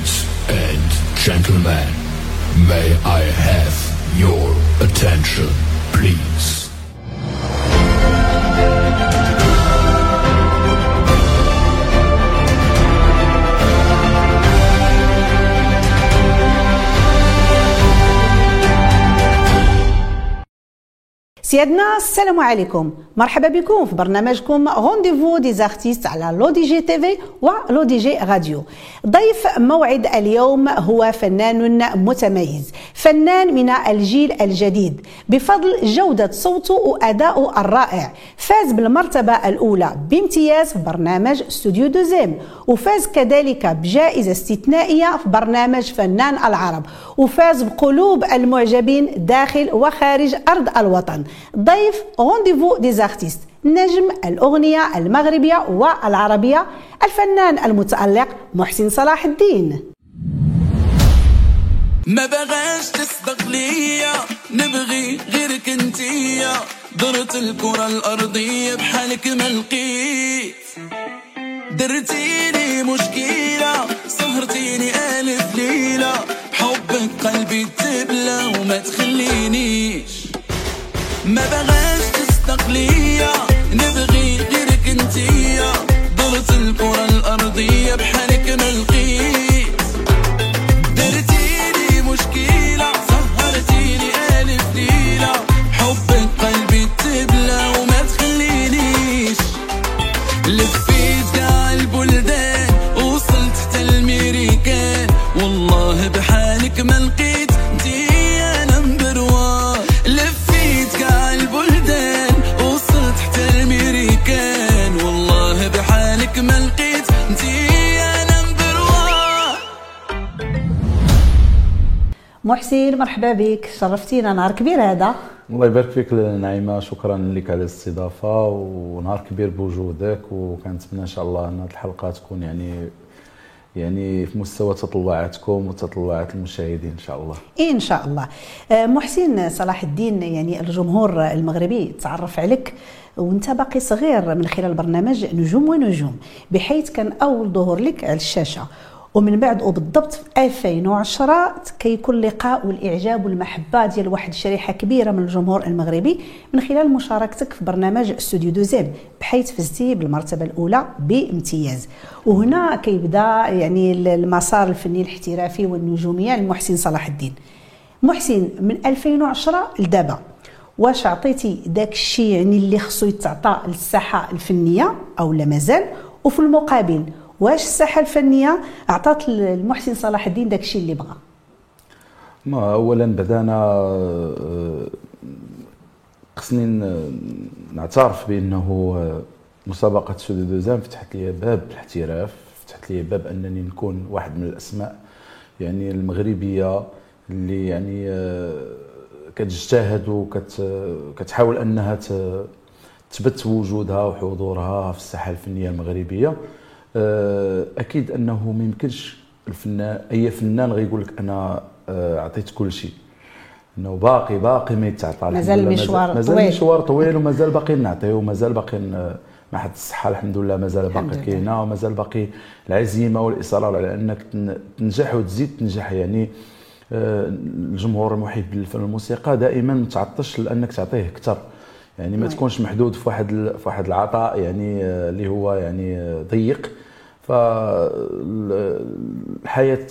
Ladies and gentlemen, may I have your attention, please? سيادنا السلام عليكم. مرحبا بكم في برنامجكم Rendez-vous des artistes على LODJ TV و LODJ Radio ضيف موعد اليوم هو فنان متميز فنان من الجيل الجديد. بفضل جودة صوته وأداؤه الرائع فاز بالمرتبة الأولى بامتياز في برنامج استوديو دوزيم وفاز كذلك بجائزة استثنائية في برنامج فنان العرب وفاز بقلوب المعجبين داخل وخارج أرض الوطن. ضيف Rendez-vous des artistes نجم الأغنية المغربية والعربية الفنان المتألق محسن صلاح الدين. ما بغاش تسبق ليا نبغي غيرك انتيا. درت الكرة الأرضية بحالك ما لقيت. درتيني مشكلة سهرتيني ألف ليلة. حبك قلبي تبلى وما تخلينيش. ما بغاش تستقلية. نبغي غيرك انتيا درت الكرة الأرضية بحالك محسن مرحبا بك. شرفتينا. نهار كبير هذا. الله يبارك فيك نعيمه شكرا لك على الاستضافة. ونهار كبير بوجودك. وكنتمنى إن شاء الله أن هذه الحلقة تكون يعني يعني في مستوى تطلعاتكم وتطلعات المشاهدين إن شاء الله. إن شاء الله. آه، محسن صلاح الدين يعني الجمهور المغربي تعرف عليك. وأنت باقي صغير من خلال برنامج نجوم ونجوم بحيث كان أول ظهور لك على الشاشة. ومن بعد وبالضبط في 2010 كيكون لقاء والإعجاب والمحبة ديال واحد الشريحه كبيرة من الجمهور المغربي من خلال مشاركتك في برنامج استوديو دوزيم بحيث فزتي بالمرتبة الأولى بامتياز. وهنا كيبدأ يعني المسار الفني الاحترافي والنجوميه لمحسن صلاح الدين. محسن من 2010 لدابا واش عطيتي داك الشيء يعني اللي خصو يتعطى للساحه الفنية أو لا مازال؟ وفي المقابل واش الساحة الفنية عطات المحسن صلاح الدين داك الشيء اللي بغى ما اولا بدانا آه، خصني نعترف بأنه آه، مسابقة سودو دوزام فتحت لي باب الاحتراف فتحت لي باب أنني نكون واحد من الأسماء يعني المغربية اللي يعني آه، كتجتهد وكتحاول أنها تثبت وجودها وحضورها في الساحة الفنية المغربية. أكيد أنه ما يمكنش الفنان أي فنان غيقول لك أنا آه، عطيت كل شيء أنه باقي باقي ما يتعطى مازال المشوار مازال طويل. المشوار طويل ومازال باقي نعطيو ومازال باقي مع حد الصحه الحمد لله مازال باقي. كاينة ومازال باقي العزيمة والإصرار على أنك تن- تنجح وتزيد تنجح يعني آه، الجمهور المحب للفن والموسيقى دائما متعطش لأنك تعطيه أكثر يعني ما. تكونش محدود في واحد في واحد العطاء يعني آه، اللي هو يعني آه، ضيق فالحياة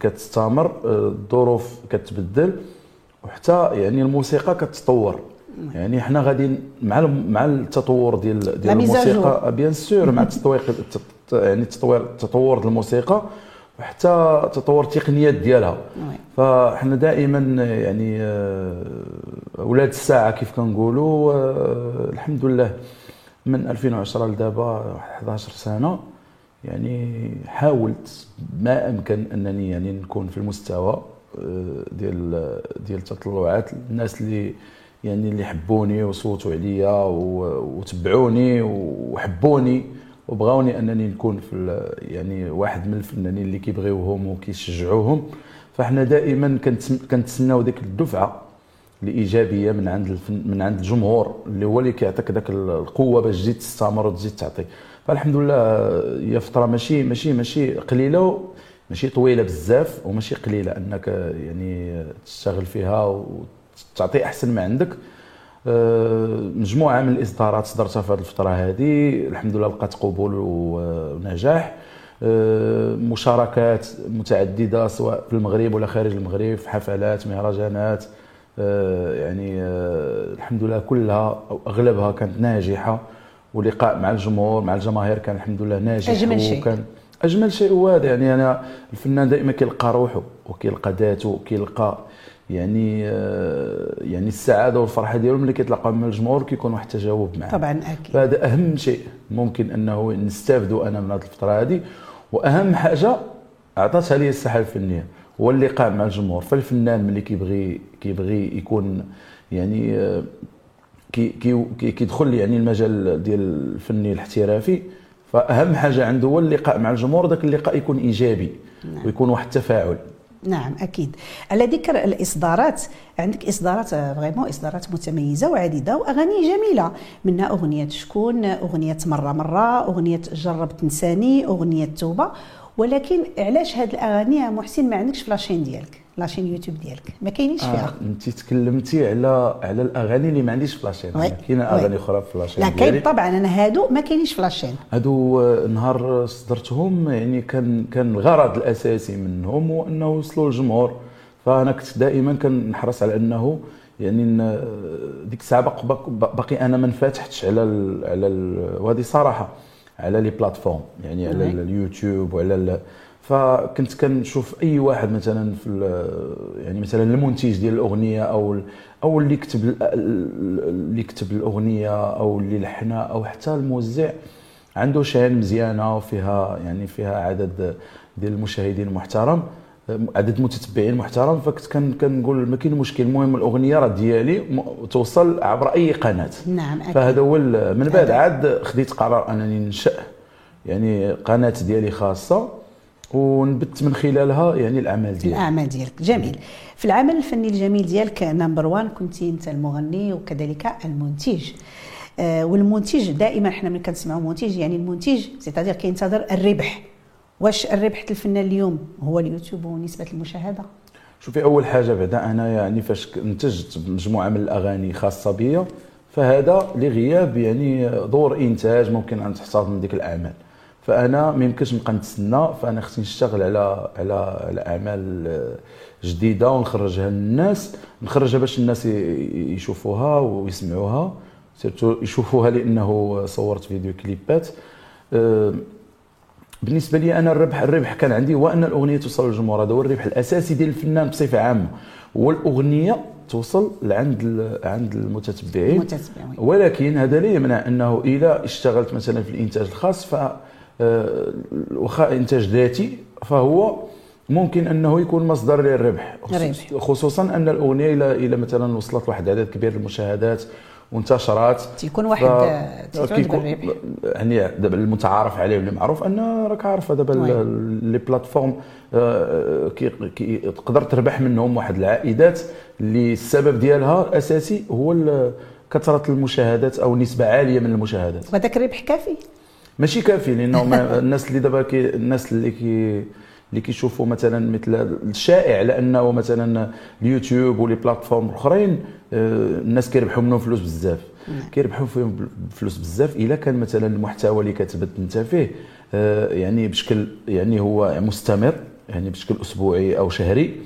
كتستمر آه، الظروف كتبدل وحتى يعني الموسيقى كتطور يعني حنا غادي مع مع التطور ديال ديال. الموسيقى بيان سور مع التطوير التط- يعني التطوير التطور ديال الموسيقى وحتى تطور التقنيات ديالها وي. فاحنا دائما يعني آه، أولاد الساعة كيف كنقولوا آه، الحمد لله من 2010 لدابا واحد 11 سنة يعني حاولت ما أمكن أنني يعني نكون في المستوى آه، ديال ديال التطلعات. الناس اللي يعني اللي حبوني وصوتوا عليا وتبعوني وحبوني وبغاوني أنني نكون في يعني واحد من الفنانين اللي كيبغيوهم وكيشجعوهم. فإحنا دائما كنتس- كنتسناو ديك الدفعة الإيجابية من عند الفن من عند الجمهور اللي هو اللي كيعطيك داك القوة باش تزيد تستمر وتزيد تعطي. فالحمد لله هي فترة ماشي ماشي ماشي قليلة ماشي طويلة بزاف وماشي قليلة أنك يعني تشتغل فيها وتعطي أحسن ما عندك. آه، مجموعة من الإصدارات صدرتها في هذه الفترة هذه الحمد لله لقات قبول ونجاح آه، مشاركات متعددة سواء في المغرب ولا خارج المغرب في حفلات مهرجانات. آه، يعني الحمد لله كلها أو أغلبها كانت ناجحة. ولقاء مع الجمهور مع الجماهير كان الحمد لله ناجح أجمل شيء. وكان أجمل شيء هو هذا. يعني أنا الفنان دائما كيلقى روحه وكيلقى ذاته وكيلقى يعني آه، يعني السعادة والفرحة ديالو ملي كيتلاقاو مع الجمهور كيكون واحد التجاوب معاه. طبعا أكيد. فهذا أهم شيء ممكن أنه نستافدوا أنا من هذه الفترة هذه. وأهم حاجة اعطتها لي الساحة الفنية هو اللقاء مع الجمهور. فالفنان ملي كيبغي كيبغي يكون يعني آه، كي كي كي- كيدخل يعني المجال ديال الفني الاحترافي فأهم حاجة عنده هو اللقاء مع الجمهور ذاك اللقاء يكون إيجابي ويكون واحد التفاعل. نعم أكيد. على ذكر الإصدارات عندك إصدارات vraiment إصدارات متميزة وعديدة وأغاني جميلة منها أغنية شكون أغنية مرة مرة أغنية جرب تنساني أغنية توبة. ولكن علاش هاد الأغاني يا محسن ما عندكش في la chaîne ديالك la chaîne يوتيوب ديالك ما كاينينش فيها آه انت تكلمتي على على الأغاني اللي ما عنديش في لاشين. كاينة. أغاني أخرى في لاشين لا كاين. طبعا أنا هادو ما كاينينش في la chaîne هادو آه، نهار صدرتهم يعني كان كان الغرض الأساسي منهم هو أنه يوصلوا للجمهور فأنا كنت دائما كنحرص على أنه يعني ن- ديك الساعة باق- باق- باقي أنا ما انفتحتش على ال على ال وهذه صراحة على لي بلاتفورم يعني على وي. اليوتيوب وعلى فكنت كنشوف أي واحد مثلا في يعني مثلا المنتج ديال الأغنية أو أو اللي كتب ال- ال- اللي كتب الأغنية أو اللي لحنها أو حتى الموزع عنده شان مزيانة وفيها يعني فيها عدد ديال المشاهدين محترم عدد متتبعين محترم فكنت كن- كنقول ما كاين مشكل المهم الأغنية راه ديالي توصل عبر أي قناة. نعم أكيد. فهذا هو من بعد. عاد خديت قرار أنني ننشأ يعني قناة ديالي خاصة ونبث من خلالها يعني الأعمال ديالي. الأعمال ديالك. جميل. في العمل الفني الجميل ديالك number one كنت أنت المغني وكذلك المنتج. آه والمنتج دائما حنا ملي كنسمعوا منتج يعني المنتج c'est-à-dire كينتظر الربح. واش الربح الفنان اليوم؟ هو اليوتيوب ونسبه المشاهدة. شوفي أول حاجة بعدا أنا يعني فاش انتجت مجموعه من الأغاني خاصة بيا فهذا لغياب يعني دور إنتاج ممكن أن تحتفظ من ديك الأعمال. فأنا ما يمكنش نبقى نتسنى فأنا خصني نشتغل على على على اعمال جديدة ونخرجها للناس نخرجها باش الناس يشوفوها ويسمعوها surtout يشوفوها لأنه صورت فيديو كليبات. آه، بالنسبة لي أنا الربح الربح كان عندي هو أن الأغنية توصل للجمهور هذا هو الربح الأساسي ديال الفنان بصفة عامة هو الأغنية توصل لعند عند المتتبعين المتتبعين. ولكن هذا لا يمنع أنه إذا اشتغلت مثلا في الإنتاج الخاص ف آه، واخا إنتاج ذاتي فهو ممكن أنه يكون مصدر للربح. خصوصا أن الأغنية إلى إلى مثلا وصلت لواحد العدد كبير من المشاهدات وانتشرت تيكون واحد آه، بالربح يعني دابا المتعارف عليه واللي معروف؟ ان راك عارفه دابا les plateformes آه، كي كي تقدر تربح منهم واحد العائدات اللي السبب ديالها الاساسي هو كثرة المشاهدات أو نسبة عالية من المشاهدات. وهذاك الربح كافي. ماشي كافي لأنه الناس اللي دابا الناس اللي كي اللي كيشوفوا مثلا مثل الشائع لأنه مثلا اليوتيوب و les plateformes الأخرين آه، الناس كيربحوا منهم فلوس بزاف. كيربحوا فيهم فلوس بزاف إلا كان مثلا المحتوى اللي كتبت أنت فيه. آه، يعني بشكل يعني هو مستمر يعني بشكل أسبوعي أو شهري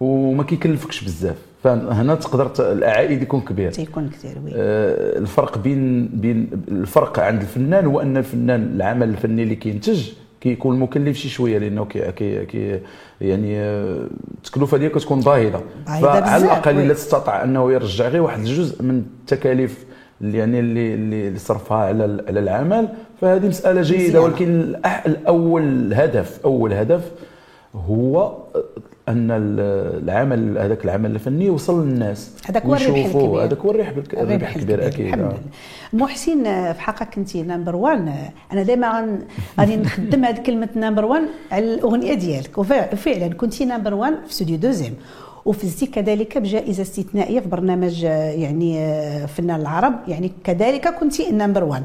وما كيكلفكش بزاف. فهنا تقدر العائد يكون كبير. تيكون كثير oui. آه، الفرق بين بين الفرق عند الفنان هو أن الفنان العمل الفني اللي كينتج كيكون مكلف شي شوية لأنه كي كي كي يعني آه، التكلفة ديالك كتكون باهظة فعلى الأقل. الا استطاع أنه يرجع غير واحد الجزء من التكاليف اللي يعني اللي اللي صرفها على على العمل فهذه مسألة جيدة. ولكن الأول هدف أول هدف هو أن ال- العمل هذاك العمل الفني يوصل للناس هذاك هو الربح. الكبير. هذاك هو الربح الكبير أكيد الحمد. لله محسن في حقك أنت number one آه، أنا دائما غادي نخدم هذه كلمة number one على الأغنية ديالك وفع- وفعلا كنتي number one في استوديو دوزيم وفزتي كذلك بجائزة استثنائية في برنامج يعني فنان العرب يعني كذلك كنتي number one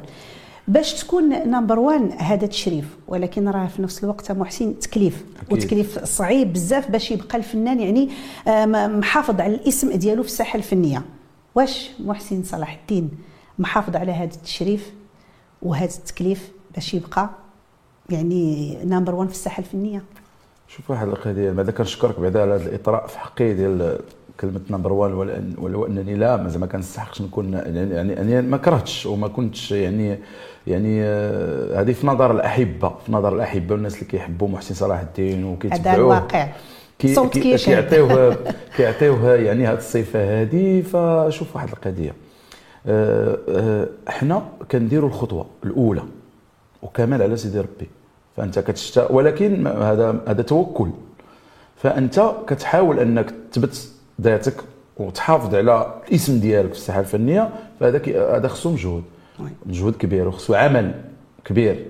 باش تكون number one هذا تشريف ولكن راه في نفس الوقت محسن تكليف. أكيد. وتكليف صعيب بزاف باش يبقى الفنان يعني محافظ على الاسم ديالو في الساحة الفنية. واش محسن صلاح الدين محافظ على هذا التشريف وهذا التكليف باش يبقى يعني number one في الساحة الفنية؟ شوف واحد القضية بعدا كنشكرك بعدا على هذا الإطراء في حقي ديال كلمة number one ولو انني لا ما زعما كنستحقش نكون يعني يعني ما كرهتش وما كنتش يعني يعني آه، هذه في نظر الأحبة في نظر الأحبة والناس اللي كيحبوا محسن صلاح الدين وكيتبعوه. هذا الواقع. كي صوت كي. كيعطيوه كيعطيوه يعني هذه الصفة هذه فشوف واحد القضية. آه، آه، إحنا كنديروا الخطوة الأولى وكمال على سيدي ربي. فأنت كتشتا ولكن ما- هذا هذا توكل. فأنت كتحاول أنك تثبت ذاتك وتحافظ على الاسم ديالك في الساحة الفنية فهذا هذا خصو مجهود. مجهود كبير وخصو عمل كبير.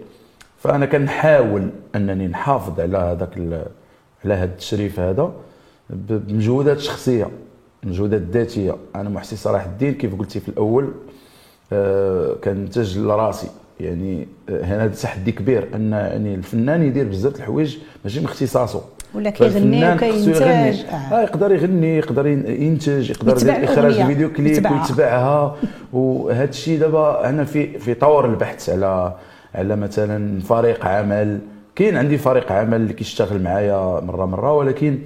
فأنا كنحاول أنني نحافظ على هذاك على هذا التشريف هذا بمجهودات شخصية مجهودات ذاتية. أنا محسن صلاح الدين كيف قلتي في الأول آه، كنتج لراسي. يعني آه، هنا هذا تحدي كبير أن يعني الفنان يدير بزاف الحوايج ماشي من اختصاصه ولا كيغني وكينتج. آه. آه يقدر يغني يقدر ين- ينتج يقدر يدير إخراج فيديو كليب يتبعها. ويتبعها وهذا الشيء دابا أنا في في طور البحث على على مثلا فريق عمل كاين عندي فريق عمل اللي كيشتغل معايا مرة مرة ولكن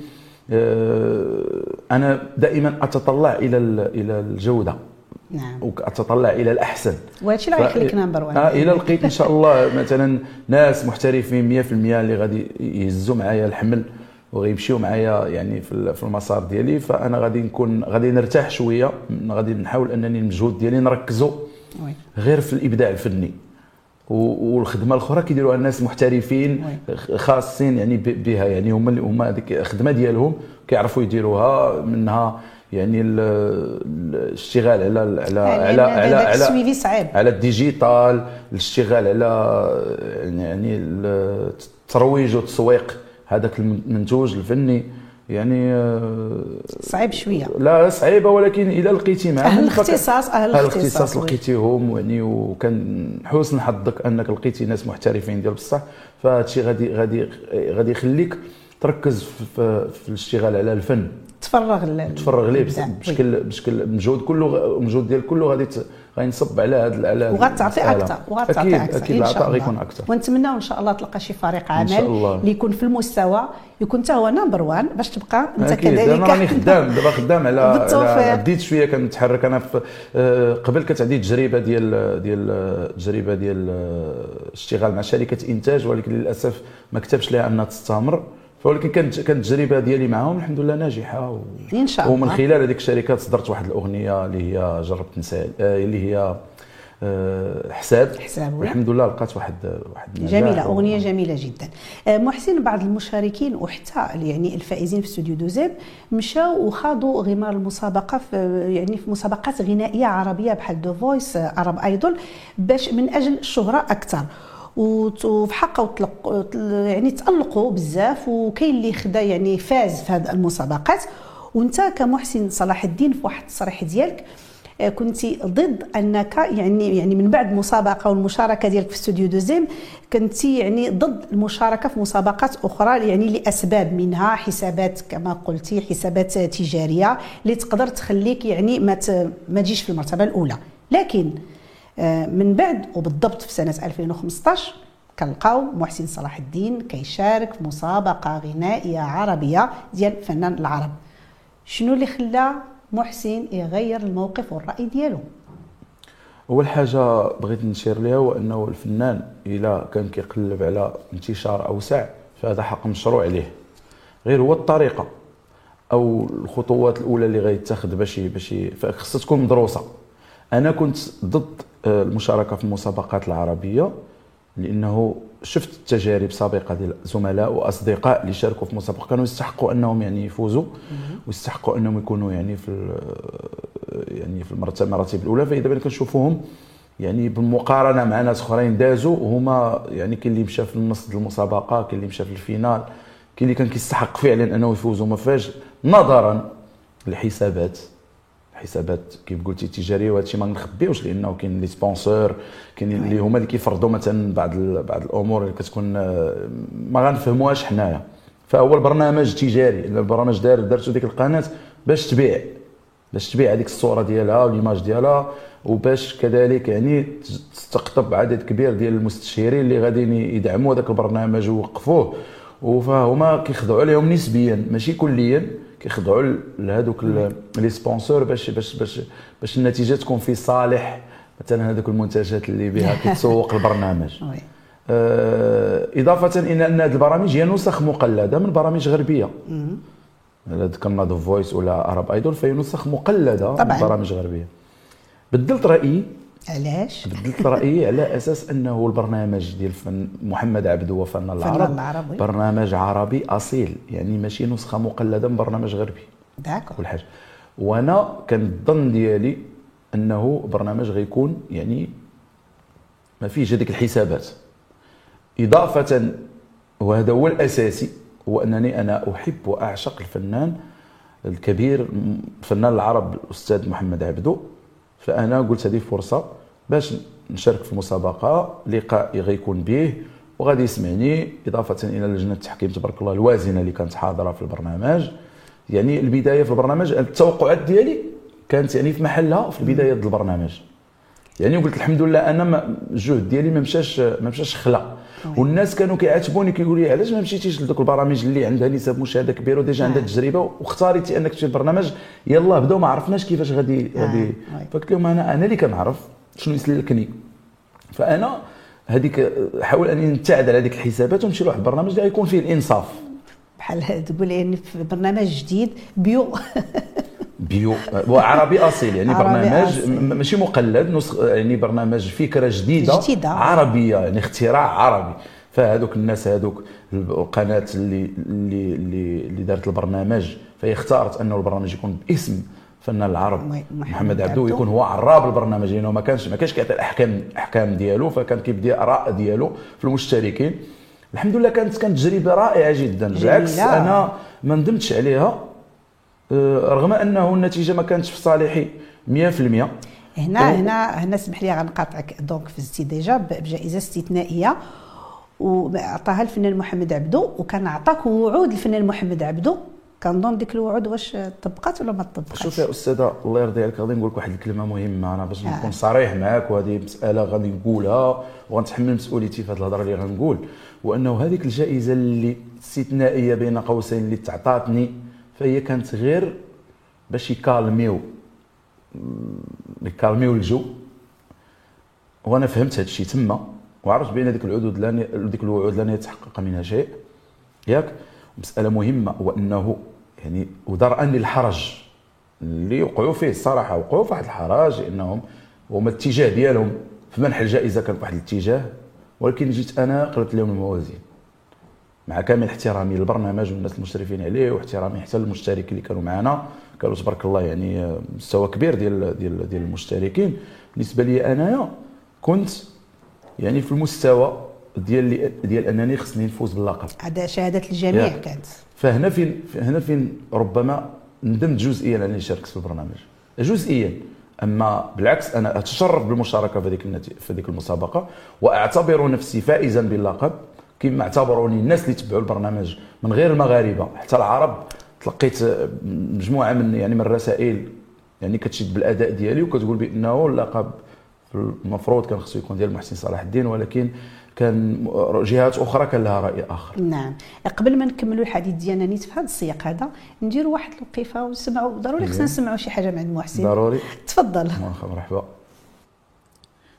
آه، أنا دائما أتطلع إلى ال- إلى الجودة نعم. وأتطلع إلى الأحسن. وهادشي اللي غيخليك نمبر وان آه إلى لقيت إن شاء الله مثلا ناس محترفين 100% اللي غادي يهزوا معايا الحمل وغيمشيو معايا يعني في ال- في المسار ديالي. فأنا غادي نكون غادي نرتاح شوية. غادي نحاول أنني المجهود ديالي نركزو. غير في الإبداع الفني. والخدمة الأخرى كيديروها الناس محترفين خاصين يعني بها. يعني هما اللي هما هذيك الخدمة ديالهم كيعرفوا يديروها منها يعني ال- ال- الاشتغال على على على على, على السويفي صعيب. على ال digital الاشتغال على يعني الترويج والتسويق هذاك المنتوج الفني يعني آه، صعيب شوية. لا صعيبة ولكن إذا لقيتي معهم أهل فك- الاختصاص أهل الاختصاص. لقيتيهم يعني وكان حسن حظك أنك لقيتي ناس محترفين ديال بصح. فهذا الشيء غادي غادي غادي يخليك تركز في, في الاشتغال على الفن. تفرغ تفرغ ليه. بشكل بشكل المجهود كله المجهود ديالك كله غادي غينصب على هذا على وغتعطي. أكثر وغتعطي أكثر أكيد العطاء. غيكون أكثر ونتمناو إن شاء الله تلقى شي فريق عمل. اللي يكون في المستوى يكون حتى هو نمبر وان باش تبقى أنت كذلك أنا راني خدام دابا خدام على بالتوفيق. بديت شوية كنتحرك أنا في آه، قبل كانت عندي تجربة ديال ديال تجربة ديال آه، اشتغال مع شركة إنتاج ولكن للأسف ما كتبش لها أنها تستمر ولكن كانت كانت التجربه ديالي معاهم الحمد لله ناجحة و... إن شاء ومن الله. خلال هذيك الشركات صدرت واحد الأغنية اللي هي جربت نسال آه، اللي هي آه، حساب. حساب،. والحمد لله لقات واحد واحد و- أغنية جميلة جدا. آه، محسن بعض المشاركين وحتى يعني الفائزين في استوديو دوزيم مشاو وخاضوا غمار المسابقة في يعني في مسابقات غنائية عربية بحال The Voice Arab Idol باش من أجل الشهرة أكثر. وت- وفي حقه وطلق يعني تألقوا بزاف وكاين اللي خدا يعني فاز في هذه المسابقات. وانت كمحسن صلاح الدين في واحد التصريح ديالك كنت ضد أنك يعني يعني من بعد المسابقه والمشاركة ديالك في استوديو دوزيم كنت يعني ضد المشاركة في مسابقات أخرى يعني لأسباب منها حسابات كما قلتي حسابات تجارية اللي تقدر تخليك يعني ما ما تجيش في المرتبة الأولى. لكن آه، من بعد وبالضبط في سنة 2015 كنلقاو محسن صلاح الدين كيشارك في مسابقة غنائية عربية ديال فنان العرب. شنو اللي خلى محسن يغير الموقف والرأي ديالو؟ أول حاجة بغيت نشير لها هو أنه الفنان إلا كان كيقلب على انتشار أوسع فهذا حق مشروع عليه. غير هو الطريقة أو الخطوات الأولى اللي غيتاخذ باش باش خصها تكون مدروسة. أنا كنت ضد آه، المشاركة في المسابقات العربية لأنه شفت تجارب سابقة ديال زملاء وأصدقاء اللي شاركوا في مسابقة كانوا يستحقوا أنهم يعني يفوزوا ويستحقوا أنهم يكونوا يعني في يعني في المراتب الأولى. فإذا بنا كنشوفوهم يعني بالمقارنة مع ناس أخرين دازوا وهما يعني كاين اللي مشى في النص ديال المسابقة كاين اللي مشى في الفينال كاين اللي كان كيستحق فعلا أنه يفوز وما فاز نظرا لحسابات حسابات كيف قلتي تجاريه وهذا الشيء ما نخبيوش لأنه كاين les sponsors كاين اللي هما اللي كيفرضوا مثلا بعض بعض الأمور اللي كتكون آه، ما غنفهموهاش حنايا. فهو البرنامج تجاري البرنامج دار درتو ديك القناة باش تبيع باش تبيع هذيك الصورة ديالها و l'image ديالها وباش كذلك يعني تستقطب عدد كبير ديال المستشهرين اللي غاديين يدعموا هذاك البرنامج ويوقفوه. وفهما كيخضعوا عليهم نسبيا ماشي كليا. كيخضعوا لهذوك les sponsors باش باش باش باش النتيجة تكون في صالح. مثلا هذوك المنتجات اللي بها كيتسوق البرنامج. آه، إضافة إلى أن هذه البرامج هي نسخ مقلدة من برامج غربية. إذا ذكرنا The Voice ولا Arab Idol فهي نسخ مقلدة من طبعاً. برامج غربية. بدلت رأيي علاش؟ بدلت رأيي على أساس أنه البرنامج ديال فن محمد عبدو وفن العرب العرب، oui. برنامج عربي أصيل يعني ماشي نسخة مقلدة من برنامج غربي. داكور. كل حاجة. وأنا كان الظن ديالي أنه برنامج غيكون يعني ما فيهش هذيك الحسابات. إضافة وهذا هو الأساسي هو أنني أنا أحب وأعشق الفنان الكبير الفنان العرب الأستاذ محمد عبدو فأنا قلت هذه فرصة باش نشارك في مسابقة لقاء غيكون به وغادي يسمعني إضافة إلى لجنة التحكيم تبارك الله الوازنة اللي كانت حاضرة في البرنامج. يعني البداية في البرنامج التوقعات ديالي كانت يعني في محلها في البداية ديال البرنامج. يعني قلت الحمد لله أنا الجهد ديالي ما مشاش ما مشاش خلا والناس كانوا كيعاتبوني كيقولوا لي علاش ما مشيتيش لذوك البرامج اللي عندها نسب مشاهده كبيره وديجا عندها تجربة واختاريتي أنك تمشي البرنامج. يلا بداو ما عرفناش كيفاش غادي غادي. وي. فقلت لهم أنا أنا اللي كنعرف شنو يسلكني فأنا هذيك حاول أني نبتعد على هذيك الحسابات ونمشي لواحد البرنامج اللي غيكون فيه الإنصاف. بحال تقول في برنامج جديد بيو. بيو وعربي أصيل يعني عربي برنامج أصيل. ماشي مقلد نسخ يعني برنامج فكرة جديدة جديدة. عربية يعني اختراع عربي فهذوك الناس هذوك القناة اللي اللي اللي, دارت البرنامج فهي اختارت أنه البرنامج يكون باسم فنان العرب محمد محمد عبدو. يكون هو عراب البرنامج لأنه ما كانش ما كانش كيعطي الاحكام الأحكام ديالو فكان كيبدي اراء ديالو في المشتركين الحمد لله كانت كانت تجربة رائعة جدا بالعكس. أنا ما ندمتش عليها رغم أنه النتيجة ما كانتش في صالحي 100% هنا و- هنا هنا اسمح لي غنقاطعك. donc فزتي déjà بجائزة استثنائية. وعطاها الفنان محمد عبدو وكان عطاك وعود الفنان محمد عبدو. كنظن ديك الوعود واش طبقات ولا ما طبقاتش شوف يا أستاذة الله يرضي عليك غادي نقول لك واحد الكلمة مهمة. أنا باش آه. نكون صريح معاك وهذه مسألة غادي نقولها وغنتحمل مسؤوليتي في هذه الهضرة اللي غنقول. وأنه هذيك الجائزة اللي استثنائية بين قوسين اللي تعطاتني فهي كانت غير باش يكالميو يكالميو الجو. وأنا فهمت هذا الشيء تما وعرفت بأن ديك العدود لن ديك الوعود لن يتحقق منها شيء. ياك؟ مسألة مهمة هو انه يعني ودرءا للحرج اللي وقعوا فيه الصراحة وقعوا في واحد الحرج لانهم هما الاتجاه ديالهم. في منح الجائزة كان واحد الاتجاه ولكن جيت أنا قلبت لهم الموازين. مع كامل احترامي للبرنامج والناس المشرفين عليه واحترامي حتى للمشتركين اللي كانوا معنا. كانوا تبارك الله يعني مستوى كبير ديال ديال ديال المشتركين. بالنسبة لي أنايا كنت يعني في المستوى ديال ديال أنني خصني نفوز باللقب. هذا شهادة الجميع ياك. كانت. فهنا فين هنا فين ربما ندمت جزئيا على اني شاركت في البرنامج. جزئيا. أما بالعكس أنا أتشرف بالمشاركة في هذيك. في هذيك المسابقة وأعتبر نفسي فائزا باللقب. كما اعتبروني الناس اللي تبعوا البرنامج من غير المغاربة. حتى العرب تلقيت مجموعة من يعني من الرسائل يعني كتشد بالأداء ديالي وكتقول بأنه اللقب المفروض كان خصو يكون ديال محسن صلاح الدين ولكن كان جهات أخرى كان لها رأي آخر. نعم. قبل ما نكملوا الحديث ديالنا نيت في هذا السياق هذا نديروا واحد الوقيفة ونسمعوا ضروري خصنا نسمعوا شي حاجة من عند محسن. ضروري. تفضل. مرحبا.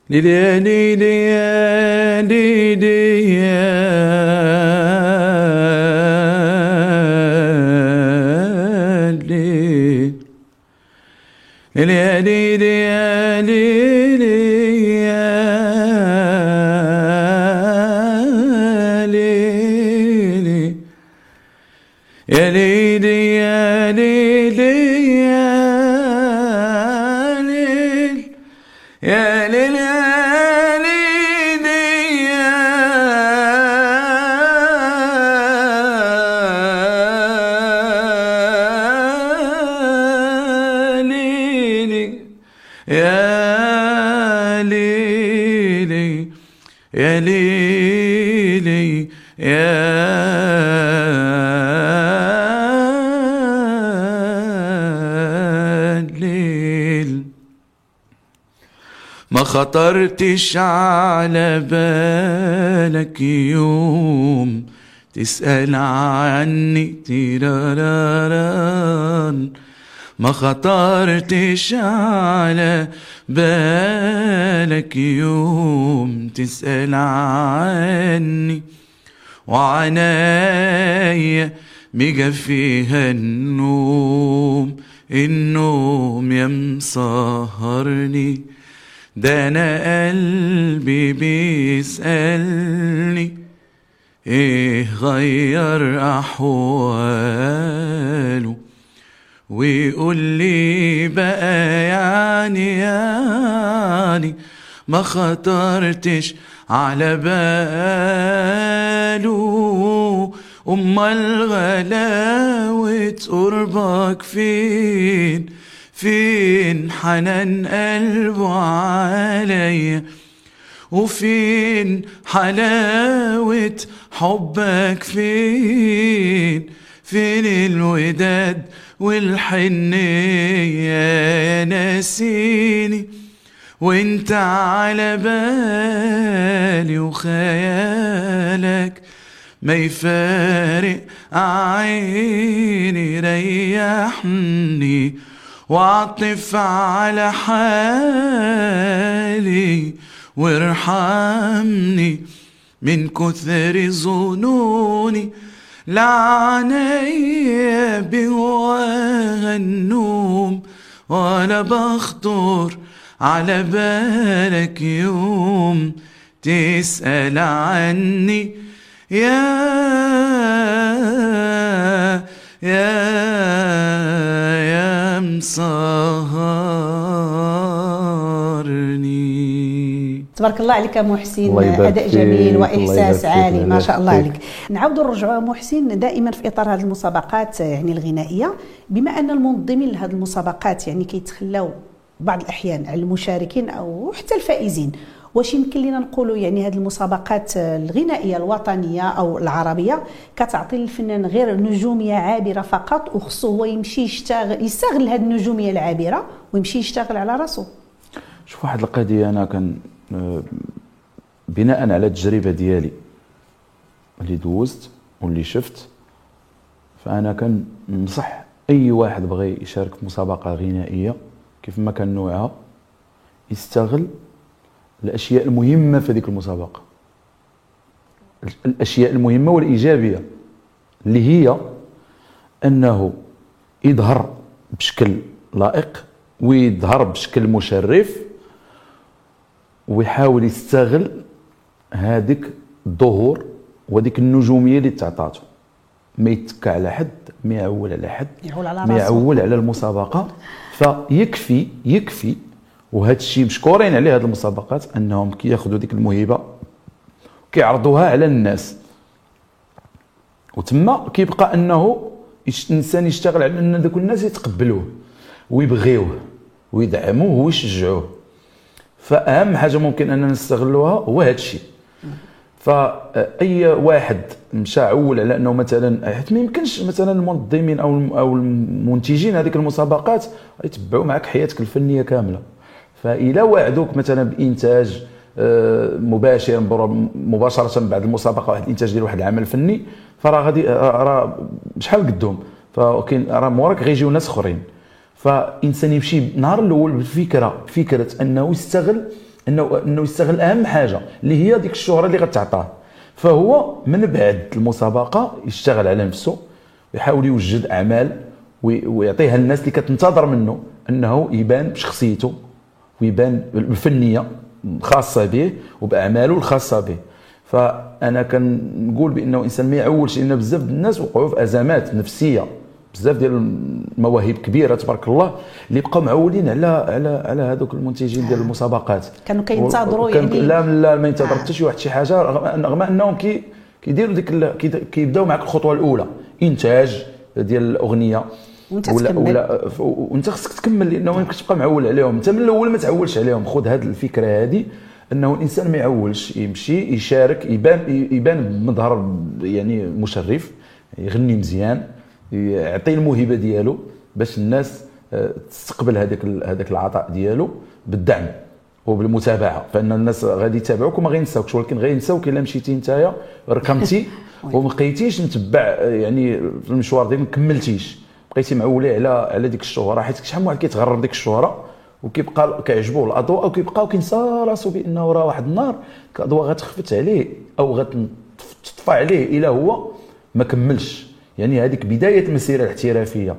مرحبا ليلي ليلي يا ليلي يا خطرتش على بالك يوم تسأل عني تيراراران. ما خطرتش على بالك يوم تسأل عني وعنايا فيها النوم. النوم يا مسهرني. ده أنا قلبي بيسألني إيه غير أحواله؟ ويقول لي بقى يعني يعني ما خطرتش على باله. أمال غلاوة قربك فين؟ فين حنان قلبه عليا وفين حلاوة حبك فين؟ فين الوداد والحنية ناسيني وانت على بالي وخيالك ما يفارق عيني ريحني. وعطف على حالي وارحمني من كثر ظنوني. لعنايا بهواها النوم ولا بخطر على بالك يوم تسأل عني. يا يا مسهرني تبارك الله عليك يا محسن أداء جميل وإحساس عالي ما شاء الله عليك. نعاودوا نرجعوا محسن دائما في إطار هذه المسابقات يعني الغنائية. بما أن المنظمين لهذه المسابقات يعني كيتخلاو بعض الأحيان على المشاركين أو حتى الفائزين واش يمكن لنا نقولوا يعني هذه المسابقات الغنائية الوطنية أو العربية كتعطي للفنان غير نجومية عابرة فقط وخصو هو يمشي يشتغل يستغل هذه النجومية العابرة ويمشي يشتغل على راسه شوف واحد القضية أنا كان آه، بناء على التجربة ديالي اللي دوزت واللي شفت فأنا كننصح أي واحد بغى يشارك في مسابقة غنائية كيف ما كان نوعها يستغل الأشياء المهمة في هذيك المسابقة. الأشياء المهمة والإيجابية اللي هي أنه يظهر بشكل لائق ويظهر بشكل مشرف ويحاول يستغل هذيك الظهور وهذيك النجومية اللي تعطاته. ما يتكى على حد ما يعول على حد يعول على ما. يعول على المسابقة. فيكفي يكفي وهذا الشيء مشكورين عليه هذه المسابقات انهم كياخذوا ديك الموهبة كيعرضوها على الناس. وتما كيبقى انه الانسان يشتغل على ان ذوك الناس يتقبلوه ويبغيوه ويدعموه ويشجعوه. فأهم حاجة ممكن أننا نستغلوها هو هذا الشيء فاي واحد مشى عول على أنه مثلا حيت ما يمكنش مثلا المنظمين أو أو المنتجين هذيك المسابقات يتبعوا معك حياتك الفنية كاملة. فإلا وعدوك مثلا بإنتاج آه، مباشر مباشرة بعد المسابقة واحد الإنتاج ديال واحد العمل فني فراه غادي راه- راه شحال قدهم؟ فكاين راه موراك غيجيو ناس أخرين. فإنسان يمشي نهار الأول بالفكرة بفكره أنه يستغل أنه أنه يستغل أهم حاجة اللي هي ديك الشهرة اللي غتعطاه. فهو من بعد المسابقة يشتغل على نفسه يحاول يوجد أعمال وي- ويعطيها الناس اللي كتنتظر منه أنه يبان بشخصيته. ويبان بالفنيه الخاصه به وبأعماله الخاصة به. فأنا كنقول بأنه الانسان ما يعولش لأن بزاف الناس وقعوا في أزمات نفسية بزاف ديال المواهب كبيرة تبارك الله اللي بقاو معولين على على على هذوك المنتجين ديال المسابقات. كانوا كينتظروا يعني- لا لا ما ينتظر آه. حتى شي واحد شي حاجة رغم أنهم كي كيديروا ديك كيبداو معك الخطوة الأولى إنتاج ديال الأغنية. وانت ولا. ولا وانت خصك تكمل لأنه ما يمكنش تبقى معول عليهم. انت من الأول ما تعولش عليهم. خذ هذه الفكرة هذه أنه الإنسان ما يعولش يمشي يشارك يبان يبان بمظهر يعني مشرف يغني مزيان يعطي الموهبة ديالو باش الناس آه، تستقبل هذاك هذاك العطاء ديالو بالدعم وبالمتابعة. فإن الناس غادي يتابعوك وما غينساوكش ولكن غينساوك إلا مشيتي نتايا ركمتي وما بقيتيش متبع آه، يعني في المشوار ديالك ما كملتيش. بقيتي معولي على على ديك الشهرة حيت شحال من واحد كيتغرب ديك الشهرة وكيبقى كيعجبوه الأضواء وكيبقى كينسى راسو بأنه راه واحد النهار الاضواء غتخفت عليه أو غتطفى عليه إلا هو ما كملش. يعني هذيك بداية المسيره الاحترافية.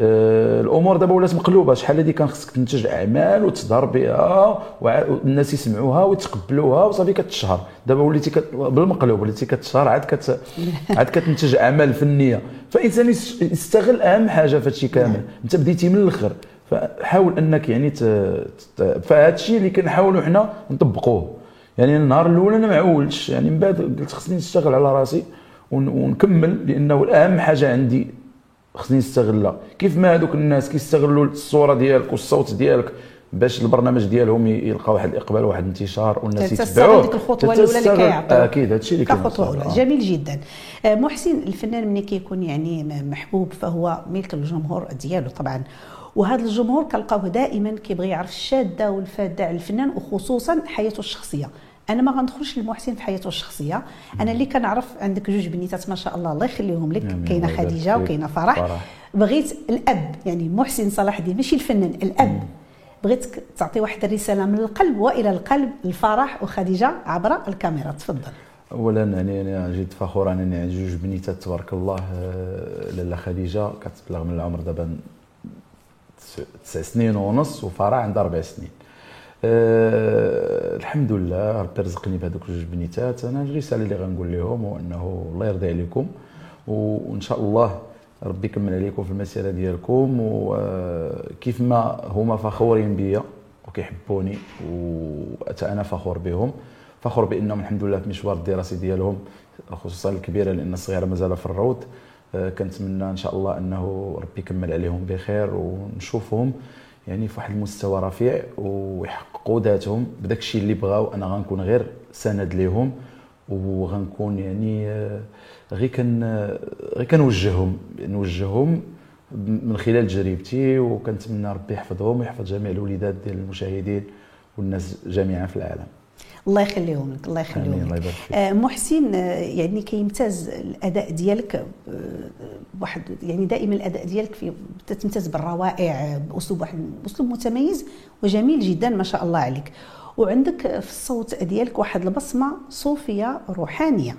الأمور دابا ولات مقلوبة. شحال هذه كان خصك تنتج اعمال وتظهر بها والناس يسمعوها ويتقبلوها وصافي كتشهر. دابا وليتي كت... بالمقلوب وليتي كتشهر عاد كت... عاد كتنتج أعمال فنية. فالانسان يستغل أهم حاجة في هادشي كامل. أنت بديتي من الآخر فحاول أنك يعني ت... فهذا الشيء اللي كنحاولوا حنا نطبقوه. يعني النهار الأول أنا ما عولتش يعني من بعد قلت خصني نشتغل على راسي ونكمل لأنه الأهم حاجة عندي خصني نستغلها. كيف ما هذوك الناس كيستغلوا الصورة ديالك والصوت ديالك باش البرنامج ديالهم يلقى واحد الإقبال واحد الانتشار والناس يتبعوه؟ ديك الخطوة الأولى اللي كيعطيو أكيد هادشي اللي كخطوه أولى. جميل جدا. آه، محسن الفنان ملي كيكون يعني محبوب فهو ملك الجمهور ديالو طبعا. وهذا الجمهور كنلقاوه دائما كيبغي يعرف الشادة والفادة على الفنان وخصوصا حياته الشخصية. أنا ما غندخلش لمحسن في حياته الشخصية. أنا اللي كنعرف عندك جوج بنيتات ما شاء الله الله يخليهم لك. كاينة خديجة وكاينة فرح, فرح. بغيت الأب يعني محسن صلاح الدين ماشي الفنان الأب. بغيتك تعطي واحد الرسالة من القلب وإلى القلب الفرح وخديجة عبر الكاميرا. تفضل. اولا يعني أنا جد فخور انني عندي جوج بنيتات تبارك الله آه، لاله خديجة. كتبلغ من العمر دابا تسع سنين ونص وفرح عندها أربع سنين. أه الحمد لله ربي رزقني بهذوك جوج بنيتات. أنا الرسالة اللي غنقول لهم هو أنه الله يرضي عليكم وإن شاء الله ربي يكمل عليكم في المسيرة ديالكم. وكيف ما هما فخورين بيا وكيحبوني وحتى أنا فخور بهم. فخور بأنهم الحمد لله في المشوار الدراسي ديالهم خصوصا الكبيرة لأن الصغيرة مازال في الروض. آه، كنتمنى إن شاء الله أنه ربي يكمل عليهم بخير ونشوفهم. يعني في واحد المستوى رفيع ويحققوا ذاتهم. بداك الشيء اللي بغاو أنا غنكون غير سند ليهم وغنكون يعني آه، غير كان غير كنوجههم نوجههم من خلال تجربتي وكنتمنى ربي يحفظهم ويحفظ جميع الوليدات ديال المشاهدين والناس جميعا في العالم. الله يخليهم لك الله يخليهم لك. آه محسن آه، يعني كيمتاز الأداء ديالك آه، واحد يعني دائما الأداء ديالك في تمتاز بالروائع بأسلوب واحد اسلوب متميز وجميل جدا ما شاء الله عليك. وعندك في الصوت ديالك واحد البصمة صوفية روحانية.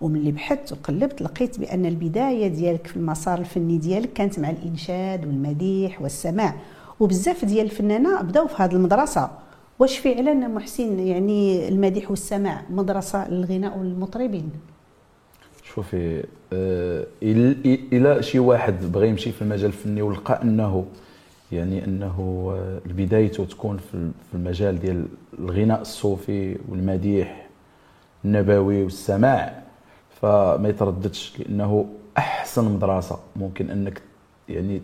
وملي بحثت وقلبت لقيت بأن البداية ديالك في المسار الفني ديالك كانت مع الإنشاد والمديح والسماع. وبزاف ديال الفنانة بداو في هذه المدرسة. واش فعلا محسن يعني المديح والسماع مدرسة للغناء والمطربين؟ شوفي آه إلى شي واحد بغى يمشي في المجال الفني ولقى أنه يعني أنه آه، بدايته تكون في المجال ديال الغناء الصوفي والمديح النبوي والسماع. فما يترددش لأنه أحسن مدرسة ممكن أنك يعني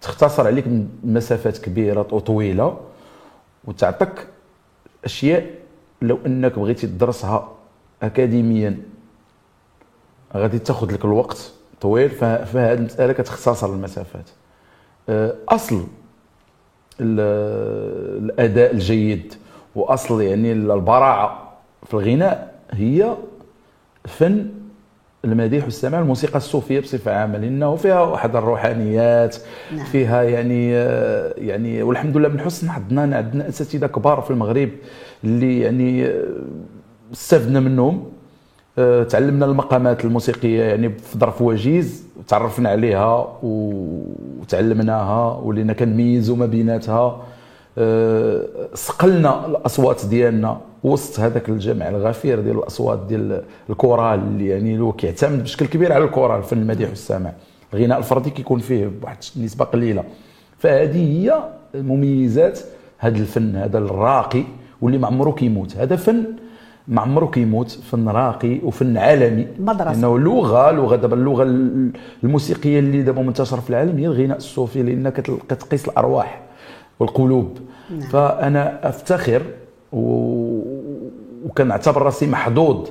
تختصر عليك مسافات كبيرة وطويلة. وتعطيك أشياء لو أنك بغيتي تدرسها اكاديميا. غادي تاخذ لك الوقت طويل فهذه المسألة كتختصر المسافات. أه، أصل الأداء الجيد وأصل يعني البراعة في الغناء هي فن المديح والسماع الموسيقى الصوفية بصفة عامة لأنه فيها واحد الروحانيات نعم. فيها يعني يعني والحمد لله من حسن حظنا عندنا أساتذة كبار في المغرب اللي يعني استفدنا منهم تعلمنا المقامات الموسيقية يعني في ظرف وجيز تعرفنا عليها وتعلمناها ولينا كنميزوا ما بيناتها صقلنا الأصوات ديالنا وسط هذاك الجمع الغفير ديال الأصوات ديال الكورال اللي يعني اللي كيعتمد بشكل كبير على الكورال فن المديح والسماع الغناء الفردي كيكون فيه بواحد النسبة قليلة. فهذه هي مميزات هذا الفن هذا الراقي واللي ما عمره كيموت. هذا فن ما عمره كيموت فن راقي وفن عالمي. مدرسة. انه لغة لغة دابا اللغة الموسيقية اللي دابا منتشرة في العالم هي الغناء الصوفي لأنك كتقيس الأرواح. والقلوب. نعم. فأنا أفتخر و- وكنعتبر رأسي محظوظ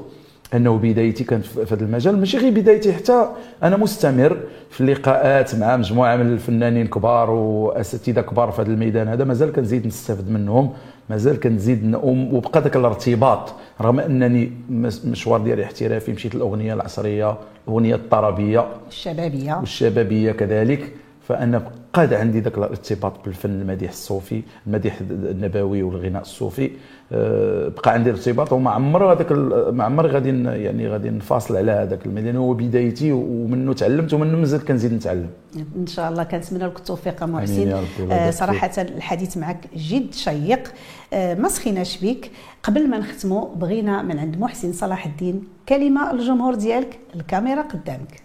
أنه بدايتي كانت في هذا المجال. ماشي غير بدايتي حتى أنا مستمر في اللقاءات مع مجموعة من الفنانين كبار وأساتذة كبار في هذا الميدان. هذا مازال كنزيد نستافد منهم مازال كنزيد ن- وبقى ذاك الارتباط رغم أنني مشوار ديالي احترافي مشيت للأغنية العصرية الأغنية الطربية الشبابية. والشبابية كذلك. فانا بقى عندي ذاك الارتباط بالفن المديح الصوفي المديح النبوي والغناء الصوفي. أه، بقى عندي ارتباط وما عمر هذاك ما عمري غادي يعني غادي نفاصل على هذاك الميدان هو بدايتي ومنه تعلمت ومنه مازال كنزيد نتعلم. إن شاء الله كنتمنى لك التوفيق محسن آه صراحة الحديث معك جد شيق. آه ما سخيناش بك قبل ما نختموا بغينا من عند محسن صلاح الدين كلمة للجمهور ديالك الكاميرا قدامك.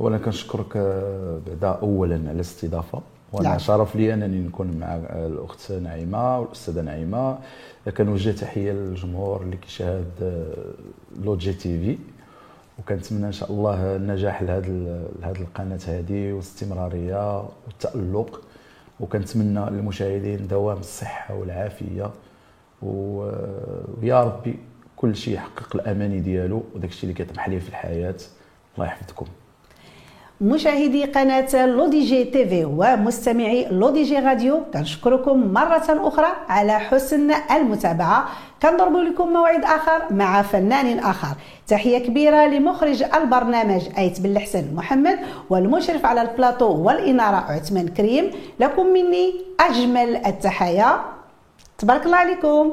اولا كنشكرك آه، بعدا اولا على الاستضافة. وأنا نعم. شرف لي أنني نكون مع آه، الأخت نعيمة والأستاذة نعيمة. كنوجه تحية للجمهور اللي كيشاهد آه، لو جي تي في. وكنتمنى إن شاء الله النجاح لهذه لهذه القناة هذه والاستمرارية والتألق. وكنتمنى للمشاهدين دوام الصحة والعافية. و- ويا ربي كل شيء يحقق الأماني ديالو وداك الشيء اللي كيطمح ليه في الحياة. الله يحفظكم. مشاهدي قناة L'ODJ TV ومستمعي L'ODJ Radio كنشكركم مرة أخرى على حسن المتابعة. كنضرب لكم موعد آخر مع فنان آخر. تحية كبيرة لمخرج البرنامج أيت بالحسن محمد والمشرف على البلاطو والإنارة عثمان كريم. لكم مني أجمل التحايا تبارك الله عليكم.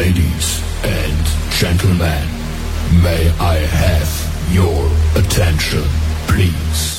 Ladies and gentlemen, may I have your attention, please?